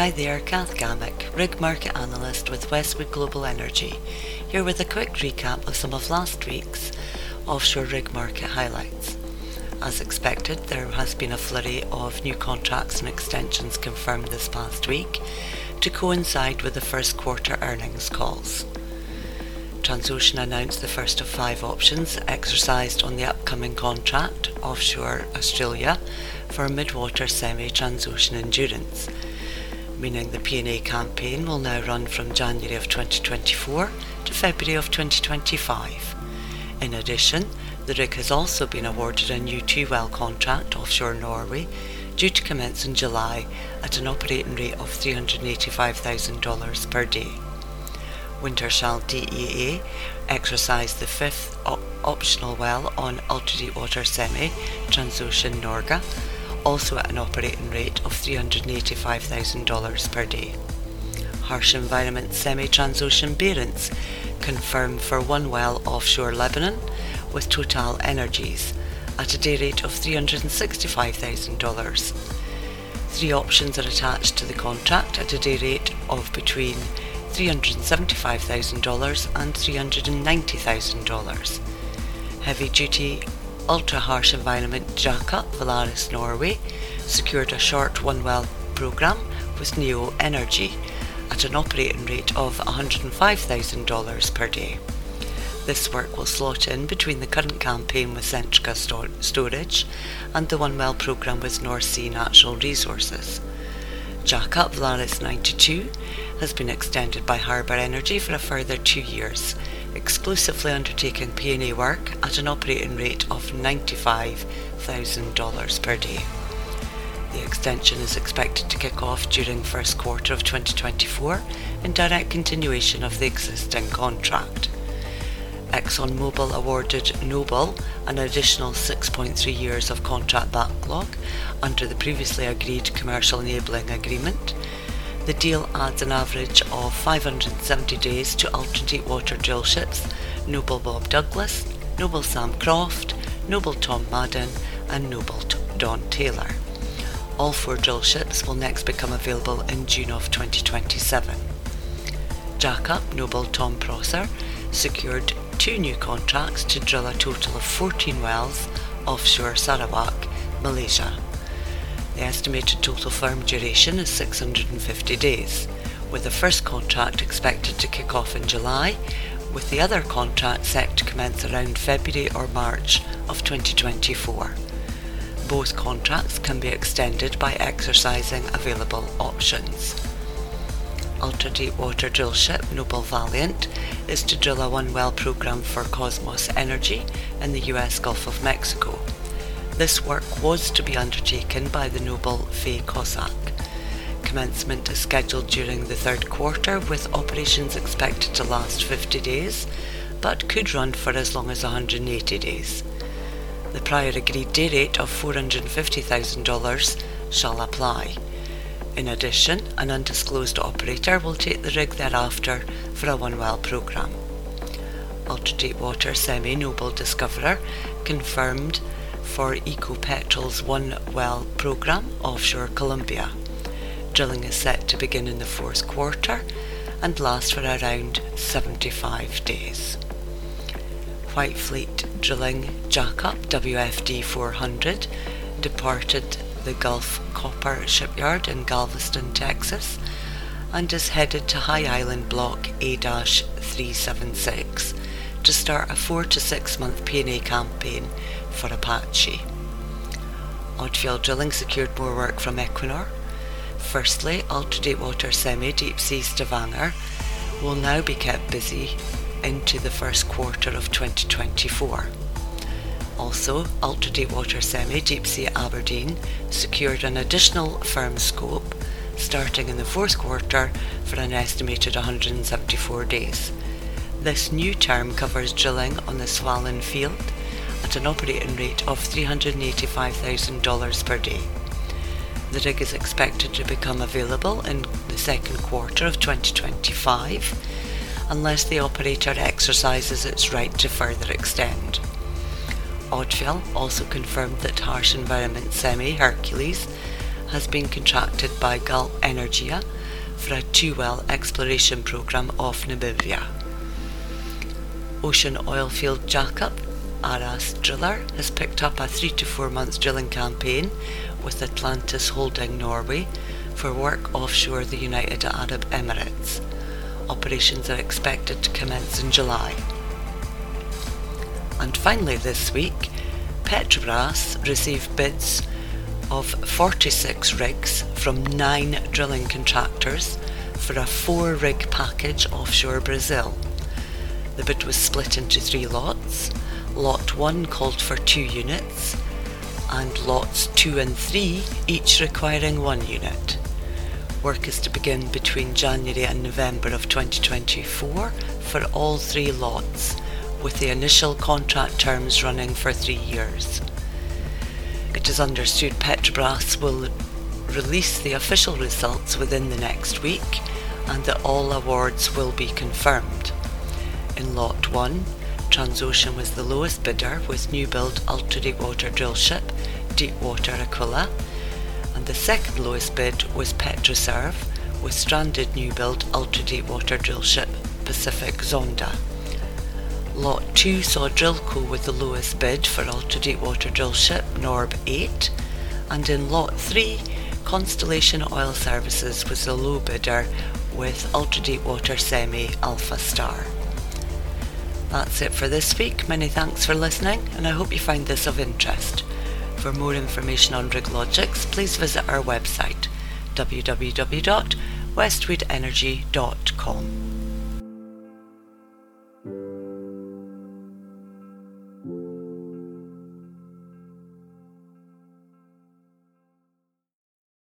Hi there, Kath Gammack, rig market analyst with Westwood Global Energy, here with a quick recap of some of last week's offshore rig market highlights. As expected, there has been a flurry of new contracts and extensions confirmed this past week to coincide with the first quarter earnings calls. Transocean announced the first of five options exercised on the upcoming contract offshore Australia for Midwater Semi Transocean Endurance meaning the P&A campaign will now run from January of 2024 to February of 2025. In addition, the rig has also been awarded a new two-well contract offshore Norway due to commence in July at an operating rate of $385,000 per day. Wintershall Dea exercised the fifth op- optional well on ultra-deepwater semi Transocean Norge also at an operating rate of $385,000 per day. Harsh environment semi-transocean Barents confirmed for one well offshore Lebanon with Total Energies at a day rate of $365,000. Three options are attached to the contract at a day rate of between $375,000 and $390,000. Heavy duty ultra harsh environment jackup Valaris Norway secured a short one well programme with Neo Energy at an operating rate of $105,000 per day. This work will slot in between the current campaign with Centrica Storage and the one well programme with North Sea Natural Resources. Jackup Valaris 92 has been extended by Harbour Energy for a further two years exclusively undertaking P&A work at an operating rate of $95,000 per day. The extension is expected to kick off during first quarter of 2024 in direct continuation of the existing contract. ExxonMobil awarded Noble an additional 6.3 years of contract backlog under the previously agreed commercial enabling agreement the deal adds an average of 570 days to ultra-deepwater drill ships Noble Bob Douglas, Noble Sam Croft, Noble Tom Madden and Noble Don Taylor. All four drill ships will next become available in June of 2027. Jackup Noble Tom Prosser secured two new contracts to drill a total of 14 wells offshore Sarawak, Malaysia. The estimated total firm duration is 650 days, with the first contract expected to kick off in July, with the other contract set to commence around February or March of 2024. Both contracts can be extended by exercising available options. Ultra deepwater drill ship Noble Valiant is to drill a one well program for Kosmos Energy in the US Gulf of Mexico this work was to be undertaken by the Noble Faye Kozack. Commencement is scheduled during the third quarter with operations expected to last 50 days, but could run for as long as 180 days. The prior agreed day rate of $450,000 shall apply. In addition, an undisclosed operator will take the rig thereafter for a one well programme. Ultra Deepwater Semi Noble Discoverer confirmed for Ecopetrol's One Well programme offshore Colombia. Drilling is set to begin in the fourth quarter and last for around 75 days. White Fleet Drilling Jackup WFD 400 departed the Gulf Copper Shipyard in Galveston, Texas, and is headed to High Island Block A-376 to start a four to six month P&A campaign for Apache. Odfjell Drilling secured more work from Equinor. Firstly, ultra-deepwater semi-Deepsea Stavanger will now be kept busy into the first quarter of 2024. Also, ultra-deepwater semi-Deepsea Aberdeen secured an additional firm scope starting in the fourth quarter for an estimated 174 days. This new term covers drilling on the Svalin field at an operating rate of $385,000 per day. The rig is expected to become available in the second quarter of 2025 unless the operator exercises its right to further extend. Odfjell also confirmed that harsh environment semi Hercules has been contracted by Galp Energia for a two-well exploration programme off Namibia. Ocean Oilfield jackup, Aras driller, has picked up a three to four months drilling campaign with Atlantis Holding Norway for work offshore the United Arab Emirates. Operations are expected to commence in July. And finally this week, Petrobras received bids of 46 rigs from nine drilling contractors for a four rig package offshore Brazil. The bid was split into three lots. Lot 1 called for two units, and lots 2 and 3 each requiring one unit. Work is to begin between January and November of 2024 for all three lots, with the initial contract terms running for three years. It is understood Petrobras will release the official results within the next week and that all awards will be confirmed. In Lot 1, Transocean was the lowest bidder with new build ultra deepwater drill ship Deepwater Aquila, and the second lowest bid was Petroserv with stranded new build ultra deepwater drill ship Pacific Zonda. Lot 2 saw Drillco with the lowest bid for ultra-deepwater drill ship Norbe 8, and in Lot 3, Constellation Oil Services was the low bidder with ultra-deepwater semi Alpha Star. That's it for this week. Many thanks for listening, and I hope you find this of interest. For more information on RigLogix, please visit our website www.westwoodenergy.com.